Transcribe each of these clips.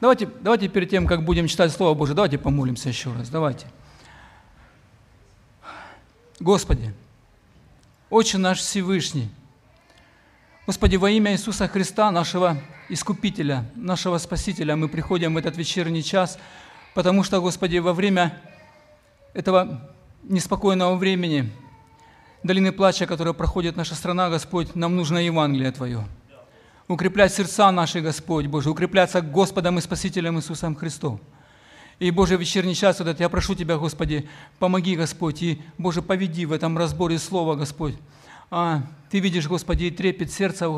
Давайте, давайте перед тем, как будем читать Слово Божие, давайте помолимся еще раз. Давайте. Господи, Отче наш Всевышний, Господи, во имя Иисуса Христа, нашего Искупителя, нашего Спасителя, мы приходим в этот вечерний час, потому что, Господи, во время этого неспокойного времени, долины плача, которая проходит наша страна, Господь, нам нужно Евангелие Твое. Укреплять сердца наши, Господь Боже, укрепляться Господом и Спасителем Иисусом Христом. И, Боже, вечерний час вот этот, я прошу Тебя, Господи, помоги, Господь, и, Боже, поведи в этом разборе Слова, Господь. А, Ты видишь, Господи, и трепет сердца,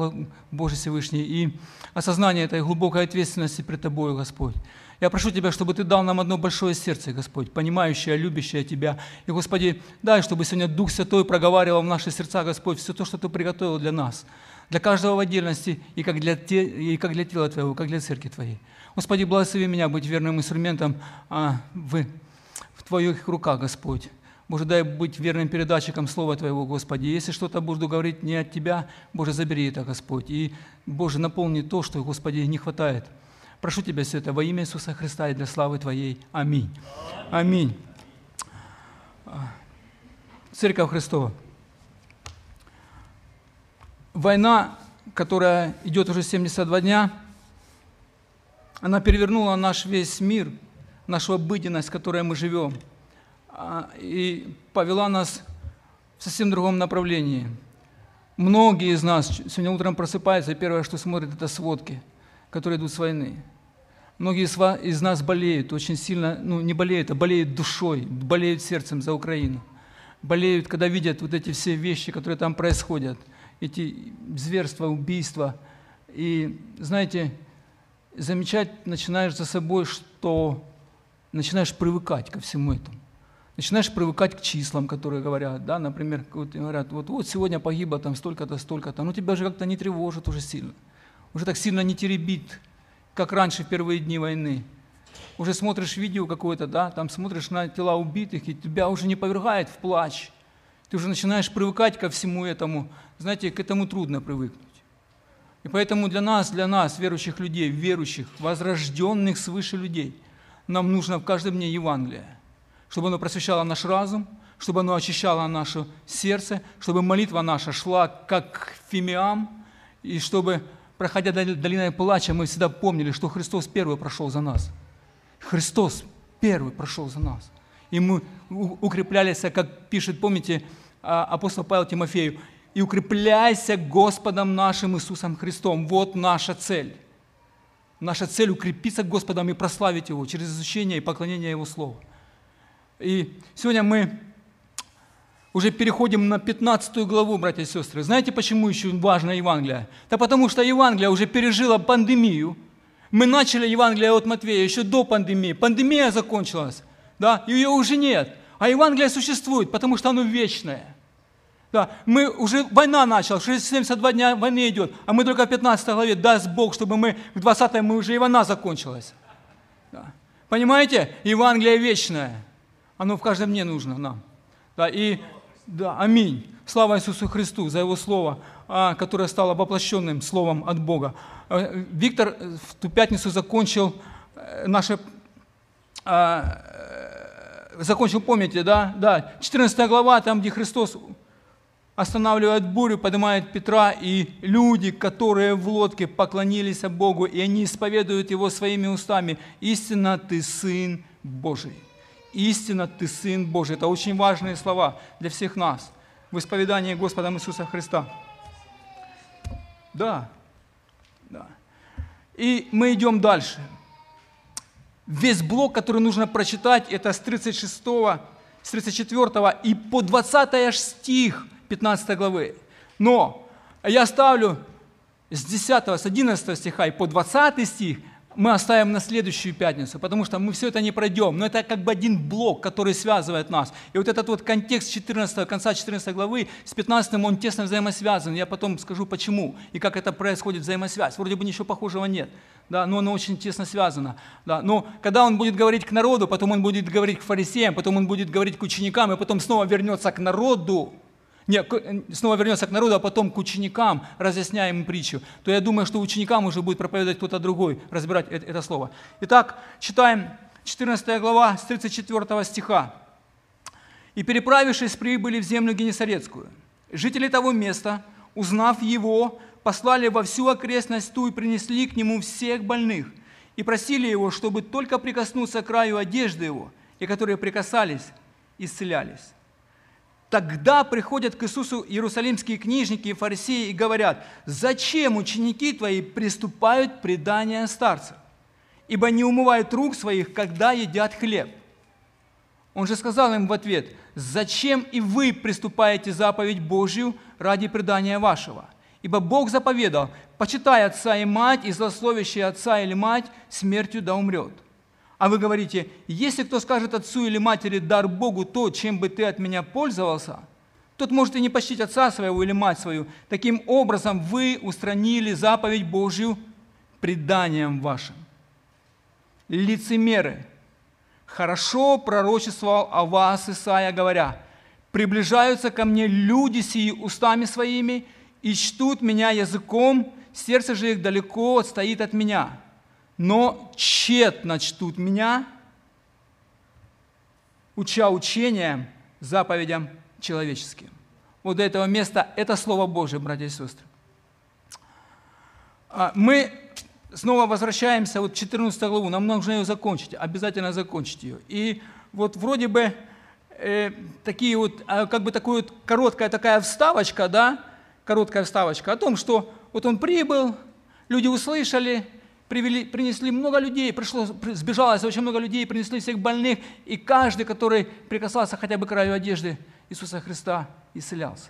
Боже Всевышний, и осознание этой глубокой ответственности пред Тобою, Господь. Я прошу Тебя, чтобы Ты дал нам одно большое сердце, Господь, понимающее, любящее Тебя. И, Господи, дай, чтобы сегодня Дух Святой проговаривал в наши сердца, Господь, все то, что Ты приготовил для нас, для каждого в отдельности, и как для, те, и как для тела Твоего, как для церкви Твоей. Господи, благослови меня быть верным инструментом а, в, в Твоих руках, Господь. Боже, дай быть верным передатчиком Слова Твоего, Господи. Если что-то буду говорить не от Тебя, Боже, забери это, Господь. И, Боже, наполни то, что, Господи, не хватает. Прошу Тебя все это во имя Иисуса Христа и для славы Твоей. Аминь. Аминь. Церковь Христова. Война, которая идет уже 72 дня, она перевернула наш весь мир, нашу обыденность, в которой мы живем, а, и повела нас в совсем другом направлении. Многие из нас сегодня утром просыпаются, и первое, что смотрят, это сводки, которые идут с войны. Многие из нас болеют очень сильно, ну не болеют, а болеют душой, болеют сердцем за Украину. Болеют, когда видят вот эти все вещи, которые там происходят, эти зверства, убийства. И знаете, замечать начинаешь за собой, что начинаешь привыкать ко всему этому. Начинаешь привыкать к числам, которые говорят, да, например, вот, говорят, вот, вот сегодня погибло там столько-то, столько-то, ну тебя же как-то не тревожит уже сильно, уже так сильно не теребит, как раньше в первые дни войны. Уже смотришь видео какое-то, да, там смотришь на тела убитых, и тебя уже не повергает в плач. Ты уже начинаешь привыкать ко всему этому. Знаете, к этому трудно привыкнуть. И поэтому для нас, для нас, верующих людей, верующих, возрожденных свыше людей, нам нужно в каждом дне Евангелие, чтобы оно просвещало наш разум, чтобы оно очищало наше сердце, чтобы молитва наша шла как фимиам, и чтобы, проходя долиной плача, мы всегда помнили, что Христос первый прошел за нас. Христос первый прошел за нас. И мы укреплялись, как пишет, помните, апостол Павел Тимофею, и укрепляйся Господом нашим Иисусом Христом. Вот наша цель. Наша цель – укрепиться Господом и прославить Его через изучение и поклонение Его Слову. И сегодня мы уже переходим на 15 главу, братья и сестры. Знаете, почему еще важно Евангелие? Да потому что Евангелие уже пережило пандемию. Мы начали Евангелие от Матвея еще до пандемии. Пандемия закончилась, да, и ее уже нет. А Евангелие существует, потому что оно вечное. Да, мы уже, война началась, 72 дня войны идет, а мы только в 15 главе, даст Бог, чтобы мы в 20 мы уже и война закончилась. Да. Понимаете? Евангелие вечное. Оно в каждом дне нужно нам. Да, и, да, аминь. Слава Иисусу Христу за Его Слово, а, которое стало воплощенным Словом от Бога. Э, Виктор э, в ту пятницу закончил э, наше а, закончил, помните, да? Да, 14 глава, там, где Христос останавливает бурю, поднимает Петра, и люди, которые в лодке поклонились Богу, и они исповедуют Его своими устами. Истинно Ты Сын Божий. Истинно Ты Сын Божий. Это очень важные слова для всех нас в исповедании Господа Иисуса Христа. Да, да. И мы идем дальше. Весь блок, который нужно прочитать, это с 36, с 34 и по 20 стих 15 главы. Но я ставлю с 10, с 11 стиха и по 20 стих мы оставим на следующую пятницу, потому что мы все это не пройдем. Но это как бы один блок, который связывает нас. И вот этот вот контекст 14, конца 14 главы с 15 он тесно взаимосвязан. Я потом скажу почему и как это происходит взаимосвязь. Вроде бы ничего похожего нет, да, но оно очень тесно связано. Да. Но когда он будет говорить к народу, потом он будет говорить к фарисеям, потом он будет говорить к ученикам, и потом снова вернется к народу, не, снова вернется к народу, а потом к ученикам, разъясняя им притчу, то я думаю, что ученикам уже будет проповедовать кто-то другой, разбирать это, это слово. Итак, читаем 14 глава с 34 стиха. «И переправившись, прибыли в землю Генесарецкую. Жители того места, узнав его, послали во всю окрестность ту и принесли к нему всех больных, и просили его, чтобы только прикоснуться к краю одежды его, и которые прикасались, исцелялись. Тогда приходят к Иисусу иерусалимские книжники и фарисеи и говорят, «Зачем ученики твои приступают к преданию старцев? Ибо не умывают рук своих, когда едят хлеб». Он же сказал им в ответ, «Зачем и вы приступаете заповедь Божью ради предания вашего? Ибо Бог заповедал, почитай отца и мать, и злословящий отца или мать смертью да умрет». А вы говорите, если кто скажет отцу или матери, дар Богу то, чем бы ты от меня пользовался, тот может и не почтить отца своего или мать свою. Таким образом вы устранили заповедь Божью преданием вашим. Лицемеры. Хорошо пророчествовал о вас Исаия, говоря, приближаются ко мне люди сии устами своими и чтут меня языком, сердце же их далеко отстоит от меня но тщетно чтут меня, уча учением, заповедям человеческим. Вот до этого места это Слово Божие, братья и сестры. А, мы снова возвращаемся вот в 14 главу, нам нужно ее закончить, обязательно закончить ее. И вот вроде бы э, такие вот, а, как бы такая вот короткая такая вставочка, да, короткая вставочка о том, что вот он прибыл, люди услышали, привели, принесли много людей, пришло, сбежалось очень много людей, принесли всех больных, и каждый, который прикасался хотя бы к краю одежды Иисуса Христа, исцелялся.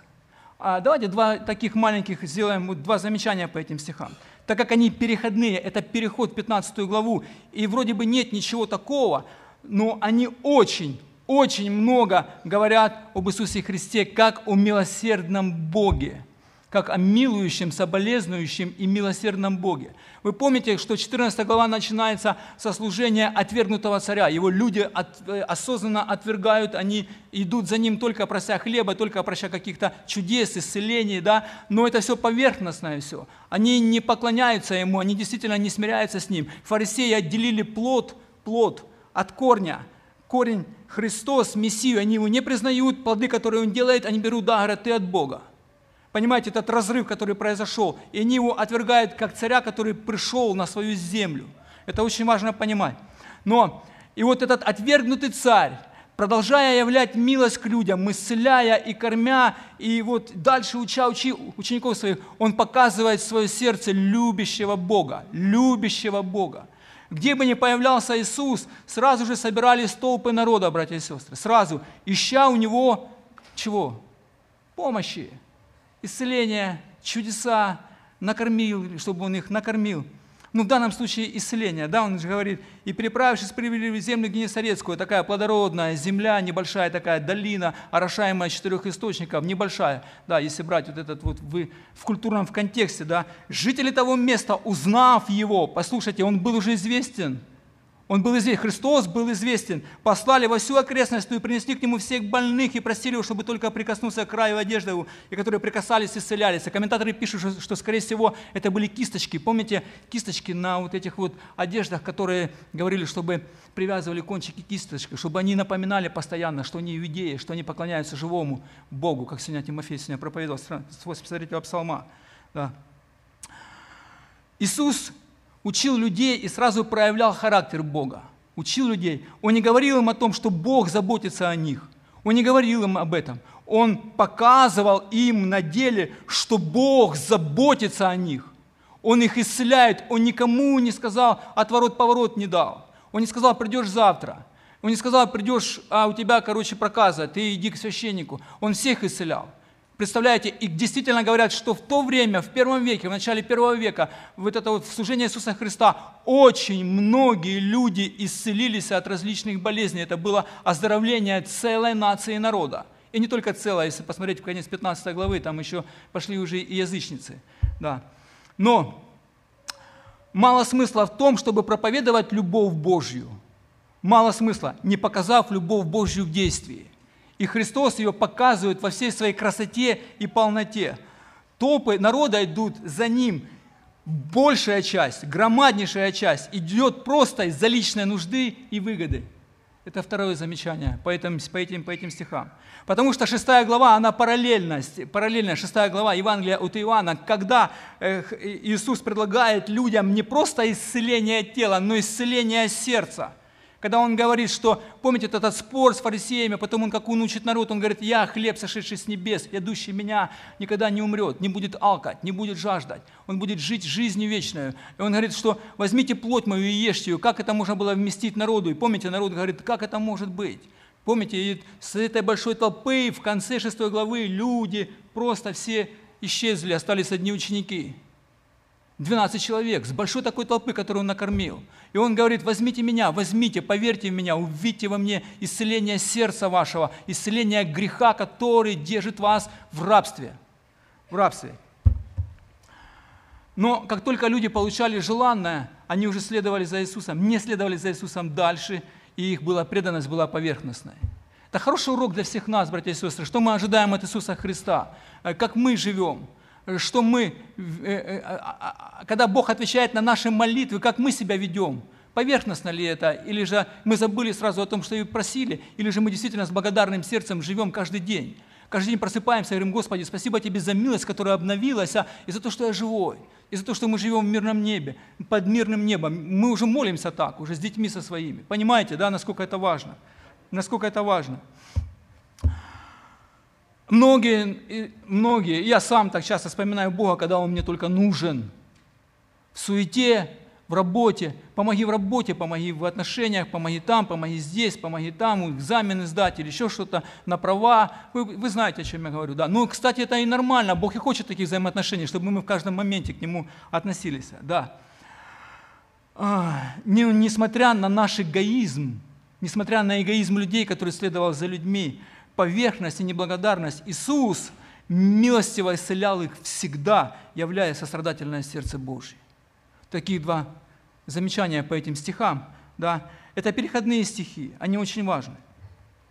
А давайте два таких маленьких сделаем, два замечания по этим стихам. Так как они переходные, это переход в 15 главу, и вроде бы нет ничего такого, но они очень, очень много говорят об Иисусе Христе, как о милосердном Боге как о милующем, соболезнующем и милосердном Боге. Вы помните, что 14 глава начинается со служения отвергнутого царя. Его люди от, э, осознанно отвергают, они идут за ним только прося хлеба, только прося каких-то чудес, исцелений, да? но это все поверхностное все. Они не поклоняются ему, они действительно не смиряются с ним. Фарисеи отделили плод, плод от корня. Корень Христос, Мессию, они его не признают, плоды, которые он делает, они берут, да, говорят, ты от Бога. Понимаете, этот разрыв, который произошел, и они его отвергают как царя, который пришел на свою землю. Это очень важно понимать. Но и вот этот отвергнутый царь, продолжая являть милость к людям, исцеляя и кормя, и вот дальше уча учи, учеников своих, он показывает свое сердце любящего Бога, любящего Бога. Где бы ни появлялся Иисус, сразу же собирались толпы народа, братья и сестры, сразу, ища у Него чего? Помощи исцеление, чудеса, накормил, чтобы он их накормил. Ну, в данном случае исцеление, да, он же говорит, и переправившись, привели в землю Генесарецкую, такая плодородная земля, небольшая такая долина, орошаемая четырех источников, небольшая, да, если брать вот этот вот в, в культурном в контексте, да, жители того места, узнав его, послушайте, он был уже известен – он был известен, Христос был известен. Послали во всю окрестность и принесли к нему всех больных и просили его, чтобы только прикоснулся к краю одежды, и которые прикасались, исцелялись. А комментаторы пишут, что, что, скорее всего, это были кисточки. Помните, кисточки на вот этих вот одеждах, которые говорили, чтобы привязывали кончики кисточки, чтобы они напоминали постоянно, что они иудеи, что они поклоняются живому Богу, как сегодня Тимофей сегодня проповедовал с 83-го псалма. Да. Иисус учил людей и сразу проявлял характер Бога. Учил людей. Он не говорил им о том, что Бог заботится о них. Он не говорил им об этом. Он показывал им на деле, что Бог заботится о них. Он их исцеляет. Он никому не сказал, отворот-поворот не дал. Он не сказал, придешь завтра. Он не сказал, придешь, а у тебя, короче, проказа, ты иди к священнику. Он всех исцелял. Представляете, и действительно говорят, что в то время, в первом веке, в начале первого века, вот это вот служение Иисуса Христа, очень многие люди исцелились от различных болезней. Это было оздоровление целой нации народа. И не только целая, если посмотреть в конец 15 главы, там еще пошли уже и язычницы. Да. Но мало смысла в том, чтобы проповедовать любовь Божью. Мало смысла, не показав любовь Божью в действии. И Христос ее показывает во всей своей красоте и полноте. Толпы народа идут за ним. Большая часть, громаднейшая часть идет просто из-за личной нужды и выгоды. Это второе замечание по этим, по этим, по этим стихам. Потому что шестая глава, она параллельность, параллельная шестая глава Евангелия от Иоанна, когда Иисус предлагает людям не просто исцеление тела, но исцеление сердца – когда он говорит, что, помните этот спор с фарисеями, потом он, как он учит народ, он говорит, я хлеб, сошедший с небес, идущий меня, никогда не умрет, не будет алкать, не будет жаждать, он будет жить жизнью вечной. И он говорит, что возьмите плоть мою и ешьте ее, как это можно было вместить народу. И помните, народ говорит, как это может быть? Помните, и с этой большой толпы в конце шестой главы люди просто все исчезли, остались одни ученики. 12 человек с большой такой толпы, которую он накормил. И он говорит, возьмите меня, возьмите, поверьте в меня, увидьте во мне исцеление сердца вашего, исцеление греха, который держит вас в рабстве. В рабстве. Но как только люди получали желанное, они уже следовали за Иисусом, не следовали за Иисусом дальше, и их была преданность была поверхностной. Это хороший урок для всех нас, братья и сестры, что мы ожидаем от Иисуса Христа, э, как мы живем – что мы, э, э, а, а, а, когда Бог отвечает на наши молитвы, как мы себя ведем, поверхностно ли это, или же мы забыли сразу о том, что и просили, или же мы действительно с благодарным сердцем живем каждый день. Каждый день просыпаемся и говорим, Господи, спасибо Тебе за милость, которая обновилась, и за то, что я живой, и за то, что мы живем в мирном небе, под мирным небом. Мы уже молимся так, уже с детьми со своими. Понимаете, да, насколько это важно? Насколько это важно? Многие, многие, я сам так часто вспоминаю Бога, когда Он мне только нужен. В суете, в работе. Помоги в работе, помоги в отношениях, помоги там, помоги здесь, помоги там, экзамены сдать или еще что-то на права. Вы, вы знаете, о чем я говорю. Да. Ну, кстати, это и нормально. Бог и хочет таких взаимоотношений, чтобы мы в каждом моменте к Нему относились. Да. А, не, несмотря на наш эгоизм, несмотря на эгоизм людей, которые следовал за людьми, поверхность и неблагодарность, Иисус милостиво исцелял их всегда, являя сострадательное сердце Божье. Такие два замечания по этим стихам. Да, это переходные стихи, они очень важны.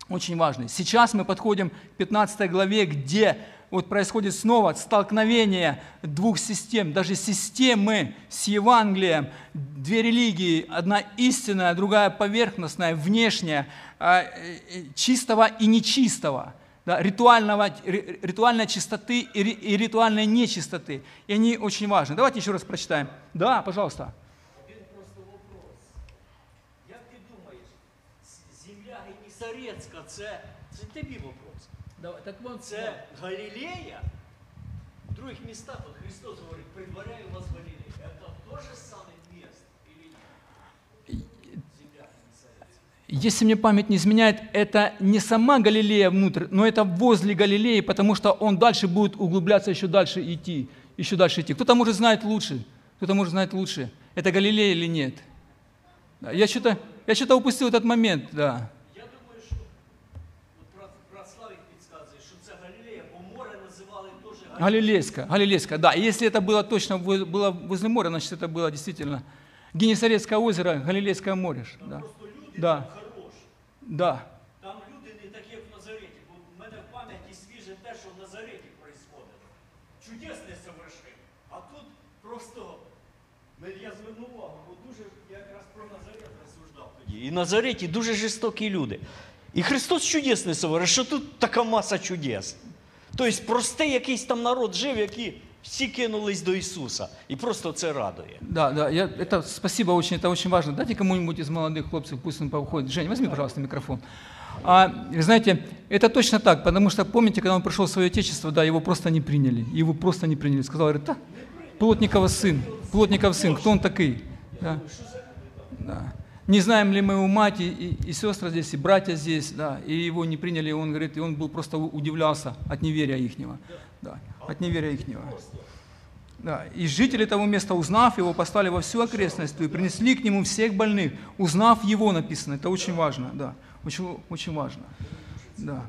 Очень важны. Сейчас мы подходим к 15 главе, где вот происходит снова столкновение двух систем, даже системы с Евангелием, две религии, одна истинная, другая поверхностная, внешняя, а, э, э, чистого и нечистого, да, ритуального, ритуальной чистоты и ритуальной нечистоты. И они очень важны. Давайте еще раз прочитаем. Да, пожалуйста. Один просто вопрос. Як ти думаєш, земля Генісарецька, це, це тобі вопрос. Давай, так вон Це Галілея? В других містах от Христос говорить, предваряю вас в Галилее. Это тоже самое место или нет? Земля Генесарецька. Если мне память не изменяет, это не сама Галилея внутрь, но это возле Галилеи, потому что он дальше будет углубляться, еще дальше идти, еще дальше идти. Кто-то может знать лучше, кто-то может знать лучше, это Галилея или нет. Да, Я что-то я что-то упустил этот момент, да. підказує, що це Галілея, бо море називали теж Галілея. Галилейская, Галилейская, да. И если это было точно во- было возле моря, значит, это было действительно Генесарецкое озеро, Галилейское море. ж, Да. Просто люди Да. там хороші. да. Там люди не такі, як в Назареті, бо в мене в пам'яті свіже те, що в Назареті происходило. Чудесне совершив. А тут просто мен- я звернув увагу, бо дуже я якраз про Назарет розсуждав тоді. І в Назареті дуже жорстокі люди. І Христос чудесне совершив, що тут така маса чудес. Тобто простий якийсь там народ жив, які всі кинулись до Ісуса. І просто це радує. Да, да, я, это спасибо очень, это очень важно. Дайте кому-нибудь из молодых хлопцев, пусть он поуходит. Женя, возьми, пожалуйста, микрофон. А, вы знаете, это точно так, потому что помните, когда он пришел в свое отечество, да, его просто не приняли, его просто не приняли. Сказал, говорит, да, Плотникова сын, Плотников сын, кто он такой? Да. Да. Не знаем ли мы его мать и, и, и сестры здесь, и братья здесь, да, и его не приняли, и он говорит, и он был просто у- удивлялся от неверия ихнего, да, от неверия ихнего. Да, и жители того места, узнав его, послали во всю окрестность и принесли к нему всех больных. Узнав его, написано, это очень важно, да, очень, очень важно. Да.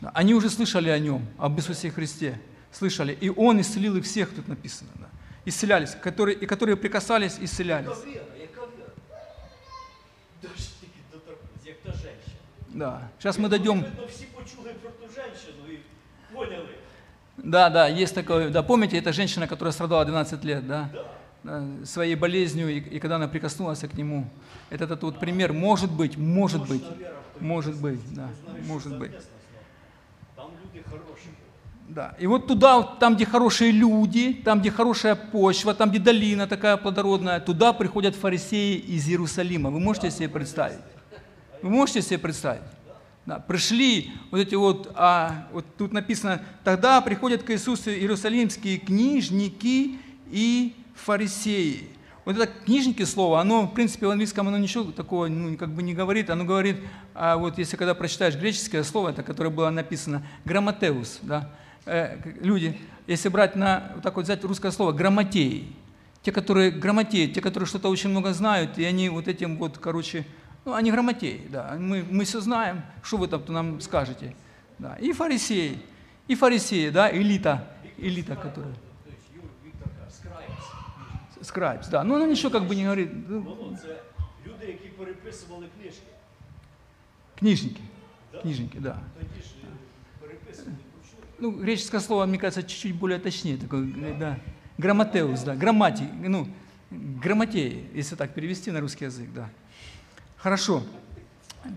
Да, Они уже слышали о нем, об Иисусе Христе, слышали, и он исцелил их всех, тут написано, да. Исцелялись, которые, и которые прикасались, исцелялись. Да. Сейчас мы дойдем. Видно, всі почули про ту женщину і поняли. Да, да, есть такое. Да, помните, эта женщина, которая страдала 12 лет, да? Да, своей болезнью, и, и когда она прикоснулась к нему. Это этот вот пример. Может быть, может быть, может быть, да, может быть. Там люди хороші. Да. И вот туда, вот там, где хорошие люди, там, где хорошая почва, там, где долина такая плодородная, туда приходят фарисеи из Иерусалима. Вы можете себе представить? Вы можете себе представить? Да, пришли вот эти вот, а, вот тут написано, тогда приходят к Иисусу иерусалимские книжники и фарисеи. Вот это книжники слово, оно, в принципе, в английском оно ничего такого ну, как бы не говорит. Оно говорит, а вот если когда прочитаешь греческое слово, это, которое было написано, грамотеус, да, э, люди, если брать на, вот так вот взять русское слово, грамотеи, те, которые грамотеи, те, которые что-то очень много знают, и они вот этим вот, короче, ну, они грамотеи, да, мы, мы все знаем, что вы там нам скажете. Да. И фарисеи, и фарисеи, да, элита, элита, которая... Тобто Юр Вікторка, скрайбс. Скрайбс, да. Ну, оно ничего как бы не говорит. Ну, Ну, це люди, які переписували книжки. Книжники. Книжники, да. Тоді ж е, переписували вручну. Ну, греческое слово, мне кажется, чуть-чуть более точнее. Такое, э, да. Грамотеус, да. Граммати, ну, грамотеи, если так перевести на русский язык, да. Хорошо.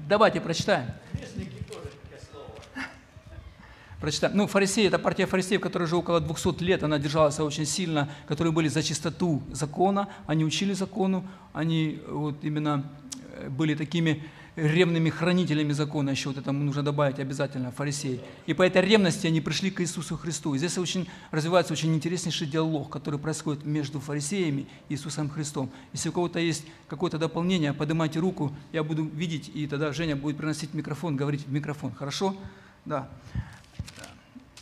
Давайте прочитаем. Прочитаем. Ну, фарисеи – это партия фарисеев, которая уже около 200 лет, она держалась очень сильно, которые были за чистоту закона, они учили закону, они вот именно э, были такими ревными хранителями закона, еще вот это нужно добавить обязательно, фарисеи. И по этой ревности они пришли к Иисусу Христу. И здесь очень развивается очень интереснейший диалог, который происходит между фарисеями и Иисусом Христом. Если у кого-то есть какое-то дополнение, поднимайте руку, я буду видеть, и тогда Женя будет приносить микрофон, говорить в микрофон. Хорошо? Да.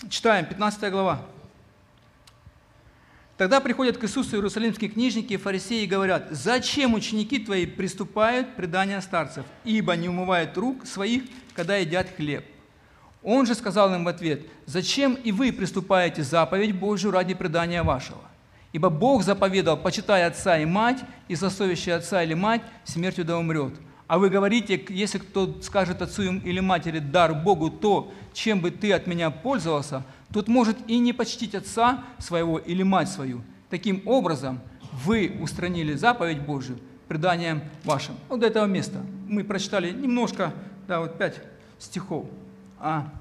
Читаем, 15 глава. Тогда приходят к Иисусу иерусалимские книжники и фарисеи и говорят, «Зачем ученики твои приступают к преданию старцев, ибо не умывают рук своих, когда едят хлеб?» Он же сказал им в ответ, «Зачем и вы приступаете заповедь Божию ради предания вашего? Ибо Бог заповедал, почитай отца и мать, и засовящий отца или мать смертью да умрет. А вы говорите, если кто скажет отцу или матери дар Богу то, чем бы ты от меня пользовался, тот может и не почтить отца своего или мать свою. Таким образом, вы устранили заповедь Божию преданием вашим. Вот до этого места мы прочитали немножко, да, вот пять стихов. А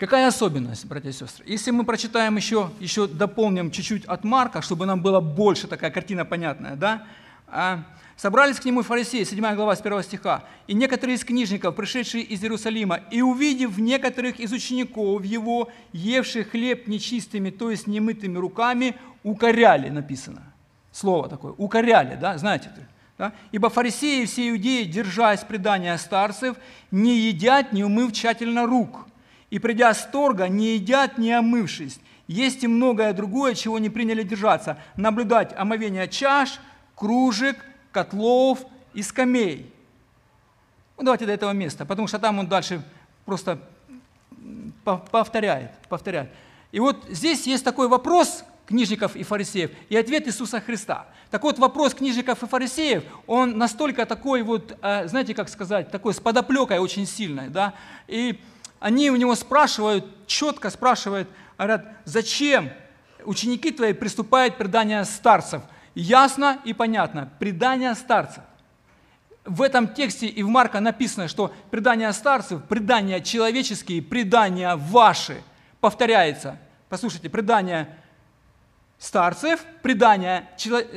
Какая особенность, братья и сестры? Если мы прочитаем еще, еще дополним чуть-чуть от Марка, чтобы нам было больше такая картина понятная, да? А, Собрались к нему фарисеи, 7 глава с 1 стиха, и некоторые из книжников, пришедшие из Иерусалима, и увидев некоторых из учеников его, евших хлеб нечистыми, то есть немытыми руками, укоряли, написано. Слово такое, укоряли, да, знаете. Да? Ибо фарисеи и все иудеи, держась предания старцев, не едят, не умыв тщательно рук. И придя с торга, не едят, не омывшись. Есть и многое другое, чего не приняли держаться. Наблюдать омовение чаш, кружек, котлов и скамей. Ну, давайте до этого места, потому что там он дальше просто повторяет, повторяет. И вот здесь есть такой вопрос книжников и фарисеев и ответ Иисуса Христа. Так вот, вопрос книжников и фарисеев, он настолько такой вот, э, знаете, как сказать, такой с подоплекой очень сильной, да, и они у него спрашивают, четко спрашивают, говорят, зачем ученики твои приступают к преданию старцев – ясно и понятно. Предание старцев. В этом тексте и в Марка написано, что предания старцев, предания человеческие, предания ваши. Повторяется. Послушайте, предания старцев, предания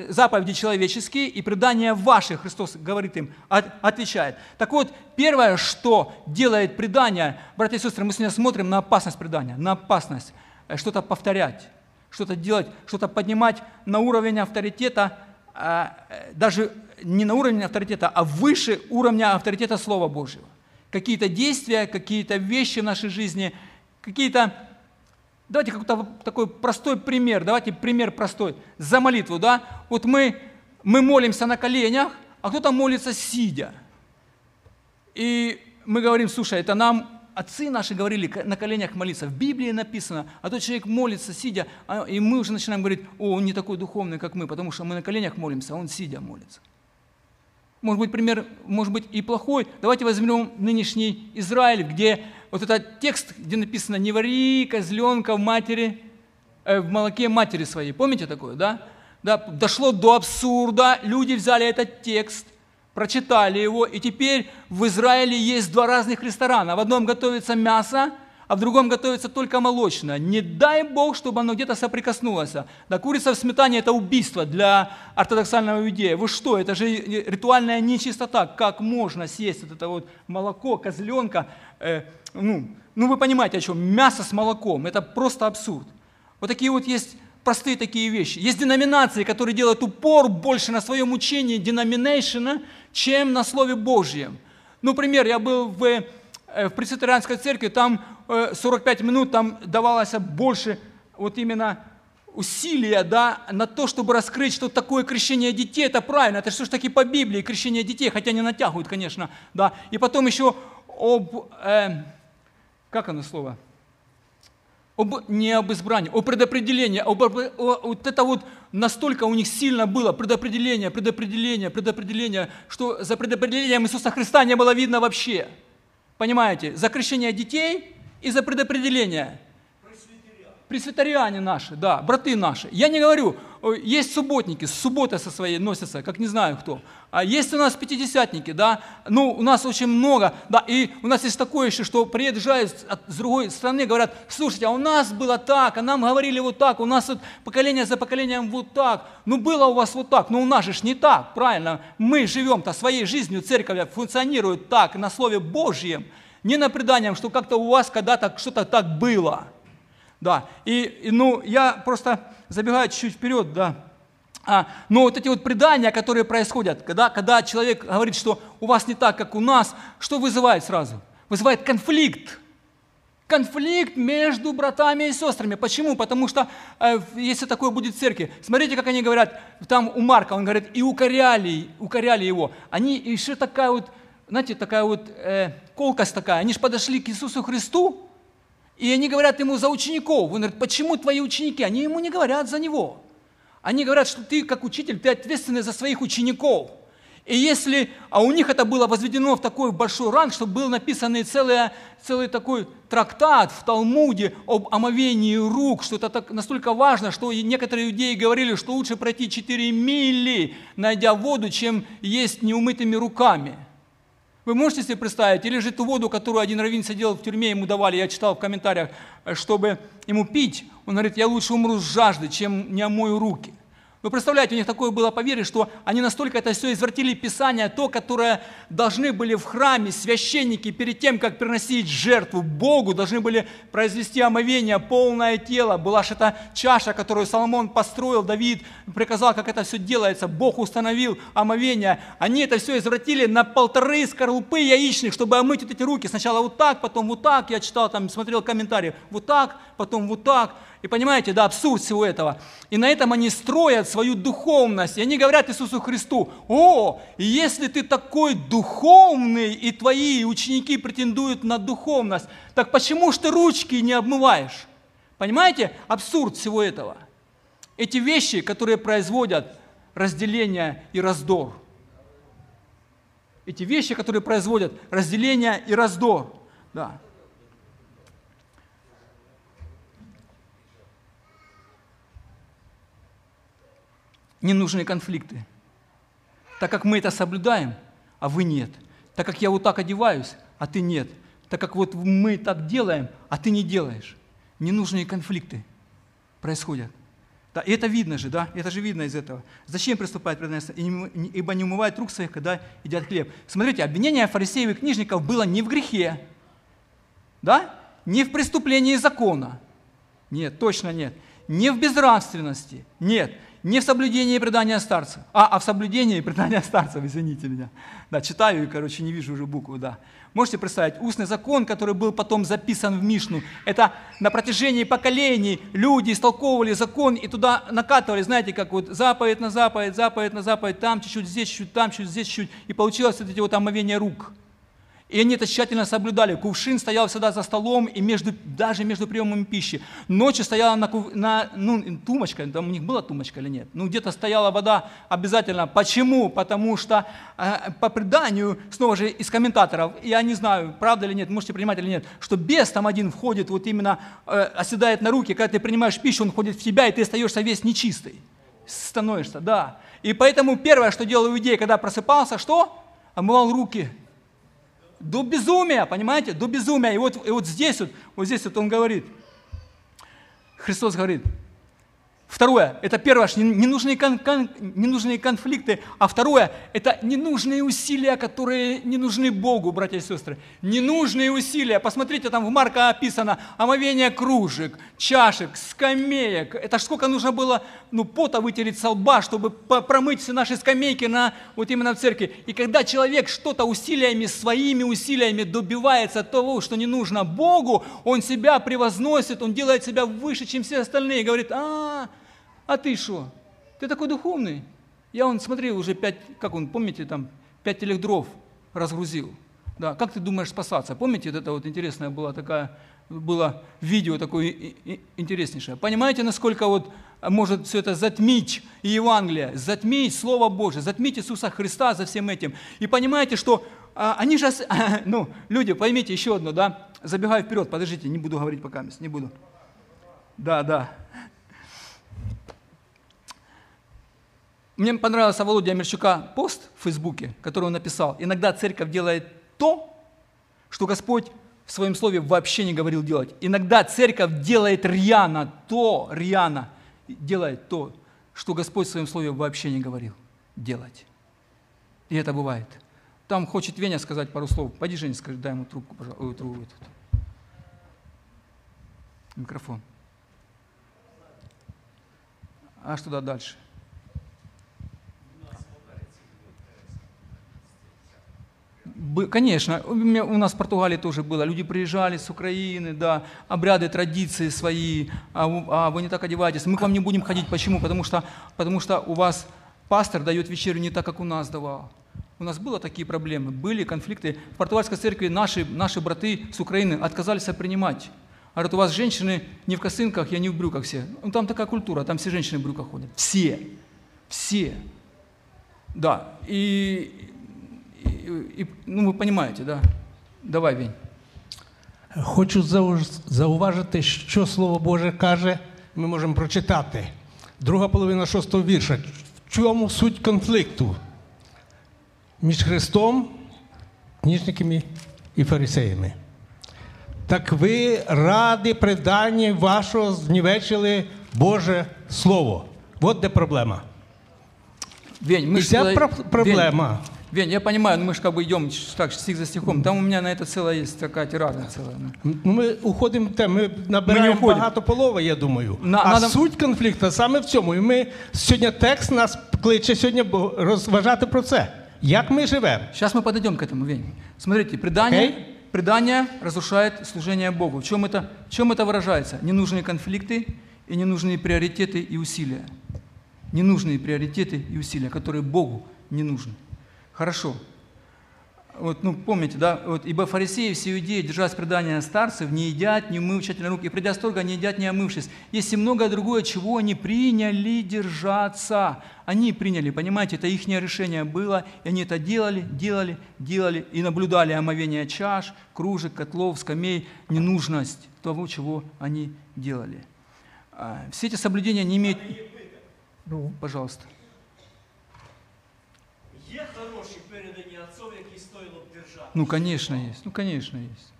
заповеди человеческие и предания ваши, Христос говорит им, отвечает. Так вот, первое, что делает предание, братья и сестры, мы сегодня смотрим на опасность предания, на опасность э, что-то повторять что-то делать, что-то поднимать на уровень авторитета, а, э, даже не на уровень авторитета, а выше уровня авторитета Слова Божьего. Какие-то действия, какие-то вещи в нашей жизни, какие-то... Давайте какой-то такой простой пример, давайте пример простой. За молитву, да? Вот мы, мы молимся на коленях, а кто-то молится сидя. И мы говорим, слушай, это нам отцы наши говорили на коленях молиться. В Библии написано, а то человек молится, сидя, а, и мы уже начинаем говорить, о, он не такой духовный, как мы, потому что мы на коленях молимся, а он сидя молится. может быть, пример, может быть, и плохой. Давайте возьмем нынешний Израиль, где вот этот текст, где написано «Не вари козленка в матери, э, в молоке матери своей». Помните такое, да? Да, дошло до абсурда, люди взяли этот текст, прочитали его, и теперь в Израиле есть два разных ресторана. В одном готовится мясо, а в другом готовится только молочное. Не дай Бог, чтобы оно где-то соприкоснулось. Да, курица в сметане – это убийство для ортодоксального иудея. Вы что, это же ритуальная нечистота. Как можно съесть вот это вот молоко, козленка? Э, ну, ну, вы понимаете, о чем. Мясо с молоком – это просто абсурд. Вот такие вот есть простые такие вещи. Есть деноминации, которые делают упор больше на своем учении деноминейшена, чем на Слове Божьем. Например, я был в, э, в пресвитерианской церкви, там 45 э, минут там давалось больше вот именно усилия да, на то, чтобы раскрыть, что такое крещение детей, это правильно, это что ж таки по Библии крещение детей, хотя не натягивают, конечно, да. И потом еще об, э, как оно слово? Об, не об избрании, о предопределении. Об, о, вот это вот настолько у них сильно было предопределение, предопределение, предопределение, что за предопределением Иисуса Христа не было видно вообще. Понимаете? За крещение детей и за предопределение. Пресвитериане наши, да, браты наши. Я не говорю, есть субботники, с субботы со своей носятся, как не знаю кто. А есть у нас пятидесятники, да, ну, у нас очень много, да, и у нас есть такое еще, что приезжают с другой страны, говорят, слушайте, а у нас было так, а нам говорили вот так, у нас вот поколение за поколением вот так, ну, было у вас вот так, но у нас же не так, правильно, мы живем-то своей жизнью, церковь функционирует так, на Слове Божьем, не на преданием, что как-то у вас когда-то что-то так было. Да, и, и ну, я просто забегаю чуть-чуть вперед, да. А, но вот эти вот предания, которые происходят, когда, когда человек говорит, что у вас не так, как у нас, что вызывает сразу? Вызывает конфликт. Конфликт между братами и сестрами. Почему? Потому что, э, если такое будет в церкви, смотрите, как они говорят, там у Марка, он говорит, и укоряли, укоряли его. Они еще такая вот, знаете, такая вот э, колкость такая. Они же подошли к Иисусу Христу, и они говорят ему за учеников. Он говорит, почему твои ученики? Они ему не говорят за него. Они говорят, что ты как учитель, ты ответственный за своих учеников. И если, а у них это было возведено в такой большой ранг, что был написан целый, целый такой трактат в Талмуде об омовении рук, что это так, настолько важно, что некоторые иудеи говорили, что лучше пройти 4 мили, найдя воду, чем есть неумытыми руками – вы можете себе представить, или же ту воду, которую один раввин сидел в тюрьме, ему давали, я читал в комментариях, чтобы ему пить, он говорит, я лучше умру с жажды, чем не омою руки. Вы представляете, у них такое было поверье, что они настолько это все извратили Писание, то, которое должны были в храме священники перед тем, как приносить жертву Богу, должны были произвести омовение, полное тело. Была же эта чаша, которую Соломон построил, Давид приказал, как это все делается. Бог установил омовение. Они это все извратили на полторы скорлупы яичных, чтобы омыть вот эти руки. Сначала вот так, потом вот так. Я читал, там смотрел комментарии. Вот так, потом вот так. И понимаете, да, абсурд всего этого. И на этом они строят свою духовность. И они говорят Иисусу Христу, о, если ты такой духовный, и твои ученики претендуют на духовность, так почему ж ты ручки не обмываешь? Понимаете, абсурд всего этого. Эти вещи, которые производят разделение и раздор. Эти вещи, которые производят разделение и раздор. Да. Ненужные конфликты. Так как мы это соблюдаем, а вы нет. Так как я вот так одеваюсь, а ты нет. Так как вот мы так делаем, а ты не делаешь. Ненужные конфликты происходят. Да, и это видно же, да, это же видно из этого. Зачем приступать предательство? Ибо не умывают рук своих, когда едят хлеб. Смотрите, обвинение фарисеев и книжников было не в грехе, да, не в преступлении закона. Нет, точно нет. Не в безнравственности. Нет не в соблюдении предания старцев, а, а в соблюдении предания старцев, извините меня. Да, читаю и, короче, не вижу уже букву, да. Можете представить, устный закон, который был потом записан в Мишну, это на протяжении поколений люди истолковывали закон и туда накатывали, знаете, как вот заповедь на заповедь, заповедь на заповедь, там чуть-чуть, здесь чуть-чуть, там чуть-чуть, здесь чуть-чуть, и получилось вот эти вот омовения рук. И они это тщательно соблюдали. Кувшин стоял всегда за столом, и между, даже между приемом пищи. Ночью стояла на, на ну, тумочка, там у них была тумочка или нет? Ну, где-то стояла вода обязательно. Почему? Потому что э, по преданию, снова же из комментаторов, я не знаю, правда или нет, можете принимать или нет, что бес там один входит, вот именно э, оседает на руки, когда ты принимаешь пищу, он входит в тебя, и ты остаешься весь нечистый. Становишься, да. И поэтому первое, что делал иудей, когда просыпался, что? Омывал руки – до безумия, понимаете, до безумия. И вот, и вот здесь вот, вот здесь вот он говорит, Христос говорит, Второе, это первое, ненужные, кон, кон, ненужные конфликты, а второе, это ненужные усилия, которые не нужны Богу, братья и сестры. Ненужные усилия. Посмотрите, там в Марка описано омовение кружек, чашек, скамеек. Это ж сколько нужно было ну, пота вытереть со лба, чтобы промыть все наши скамейки на, вот именно в церкви. И когда человек что-то усилиями, своими усилиями добивается того, что не нужно Богу, он себя превозносит, он делает себя выше, чем все остальные, говорит, а, а ты что? Ты такой духовный? Я он, смотри, уже пять, как он, помните, там, пять телег дров разгрузил. Да, как ты думаешь спасаться? Помните, вот это вот интересная была такая, было видео такое интереснейшее. Понимаете, насколько вот может все это затмить Евангелие, затмить Слово Божие, затмить Иисуса Христа за всем этим. И понимаете, что а, они же, ну, люди, поймите еще одно, да, забегаю вперед, подождите, не буду говорить пока, не буду. Да, да. Мне понравился Володя Мерчука пост в Фейсбуке, который он написал. Иногда церковь делает то, что Господь в своем слове вообще не говорил делать. Иногда церковь делает рьяно то, рьяно делает то, что Господь в своем слове вообще не говорил делать. И это бывает. Там хочет Веня сказать пару слов. Пойди, Женя, скажи, дай ему трубку, пожалуйста. Трубку, Микрофон. А что дальше? Конечно, у нас в Португалии тоже было. Люди приезжали с Украины, да, обряды, традиции свои, а, а вы не так одеваетесь. Мы к вам не будем ходить. Почему? Потому что, потому что у вас пастор дает вечерю не так, как у нас давал. У нас были такие проблемы, были конфликты. В португальской церкви наши, наши браты с Украины отказались принимать. Говорят, у вас женщины не в косынках, я не в брюках все. Ну, там такая культура, там все женщины в брюках ходят. Все. Все. Да. И и, ну, ви розумієте, да? Давай, Вінь. Хочу зауважити, що Слово Боже каже, ми можемо прочитати. Друга половина шостого вірша. В чому суть конфлікту між Христом, книжниками і фарисеями? Так ви ради предання вашого знівечили Боже Слово. От де проблема. Вень, ми ця проблема. Вень. Вень, я понимаю, но мы же как бы идем так, стих за стихом. Там у меня на это целая есть такая тирада целая. Ну, ми уходимо в те, ми набираємо ми багато полови, я думаю. На, а надо... суть конфлікту саме в цьому. І ми сьогодні текст нас кличе сьогодні розважати про це. Як ми живемо? Сейчас мы подойдем к этому, Вень. Смотрите, предание, okay. предание разрушает служение Богу. В чем, это, в чем это выражается? Ненужные конфликты и ненужные приоритеты и усилия. Ненужные приоритеты и усилия, которые Богу не нужны. Хорошо. Вот, ну, помните, да, вот, ибо фарисеи все иудеи, держась предания старцев, не едят, не умыв тщательно руки, и придя с торга, не едят, не омывшись. Есть и многое другое, чего они приняли держаться. Они приняли, понимаете, это их решение было, и они это делали, делали, делали, и наблюдали омовение чаш, кружек, котлов, скамей, ненужность того, чего они делали. А, все эти соблюдения не имеют... Ну, пожалуйста. Ну, конечно, есть. Ну, конечно, есть.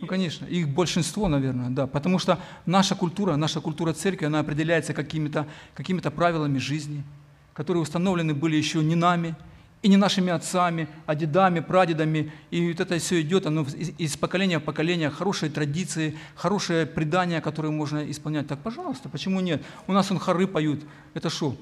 Ну, конечно, их большинство, наверное, да. Потому что наша культура, наша культура церкви, она определяется какими-то какими правилами жизни, которые установлены были еще не нами, и не нашими отцами, а дедами, прадедами. И вот это все идет оно из поколения в поколение. Хорошие традиции, хорошее предание, которое можно исполнять. Так, пожалуйста, почему нет? У нас он хоры поют. Это что?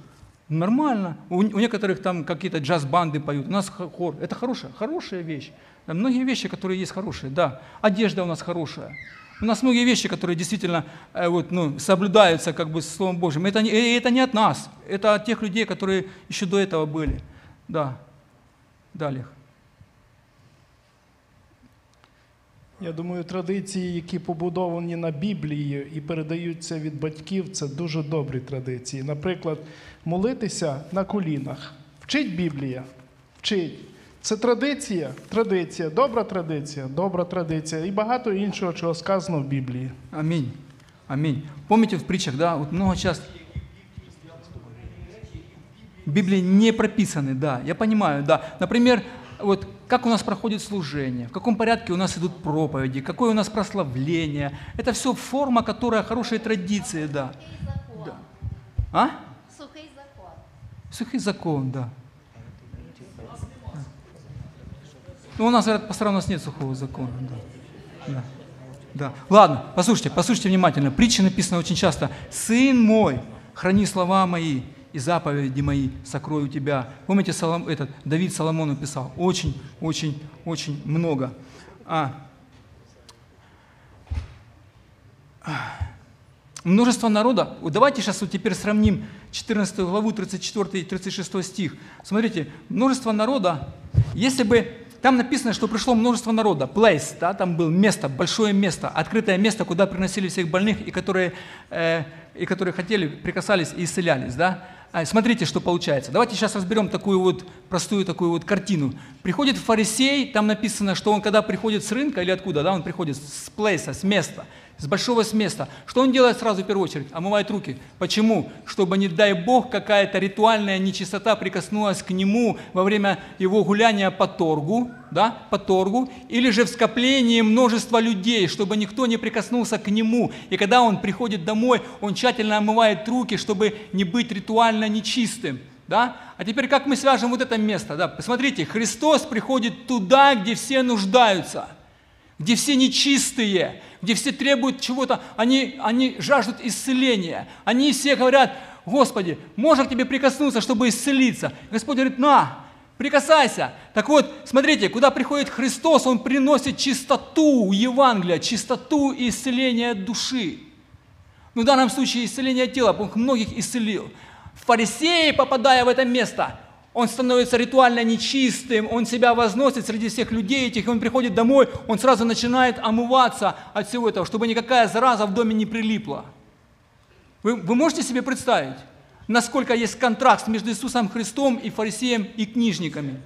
Нормально. У, у некоторых там какие-то джаз-банды поют. У нас хор. Это хорошая, хорошая вещь. Многие вещи, которые есть хорошие, да. Одежда у нас хорошая. У нас многие вещи, которые действительно э, вот, ну, соблюдаются как бы Словом Божьим. Это не, это не от нас, это от тех людей, которые еще до этого были. Да. Далее. Я думаю, традиції, які побудовані на Біблії і передаються від батьків, це дуже добрі традиції. Наприклад, молитися на колінах. Вчить Біблія, вчить. Це традиція, традиція, добра традиція, добра традиція і багато іншого, чого сказано в Біблії. Аминь. Аминь. Помните в притчах, да, вот много часто в Библии не прописаны, да, я понимаю, да. Например, вот как у нас проходит служение, в каком порядке у нас идут проповеди, какое у нас прославление. Это все форма, которая хорошие традиции, да. Сухий закон. А? Сухий закон. Сухий закон, да. Ну, у нас, говорят, пастора, у нас нет сухого закона. Да. Да. да. Ладно, послушайте, послушайте внимательно. Притча написана очень часто. «Сын мой, храни слова мои, и заповеди мои сокрою тебя». Помните, Солом, этот, Давид Соломону писал? Очень, очень, очень много. А, Множество народа. Давайте сейчас вот теперь сравним 14 главу, 34 и 36 стих. Смотрите, множество народа, если бы там написано, что пришло множество народа, place, да, там было место, большое место, открытое место, куда приносили всех больных, и которые, э, и которые хотели, прикасались и исцелялись, да. А, смотрите, что получается. Давайте сейчас разберем такую вот простую такую вот картину. Приходит фарисей, там написано, что он когда приходит с рынка или откуда, да, он приходит с плейса, с места, с большого с места. Что он делает сразу в первую очередь? Омывает руки. Почему? Чтобы, не дай Бог, какая-то ритуальная нечистота прикоснулась к нему во время его гуляния по торгу, да, по торгу, или же в скоплении множества людей, чтобы никто не прикоснулся к нему. И когда он приходит домой, он тщательно омывает руки, чтобы не быть ритуально нечистым. Да? А теперь как мы свяжем вот это место? Да? Посмотрите, Христос приходит туда, где все нуждаются, где все нечистые, где все требуют чего-то, они, они жаждут исцеления. Они все говорят, Господи, можно к Тебе прикоснуться, чтобы исцелиться? Господь говорит, на, прикасайся. Так вот, смотрите, куда приходит Христос, Он приносит чистоту Евангелия, чистоту и исцеление души. Ну, в данном случае исцеление тела, Он многих исцелил. Фарисеи, попадая в это место, он становится ритуально нечистым, он себя возносит среди всех людей этих, и он приходит домой, он сразу начинает омываться от всего этого, чтобы никакая зараза в доме не прилипла. Вы, вы можете себе представить, насколько есть контракт между Иисусом Христом и фарисеем и книжниками?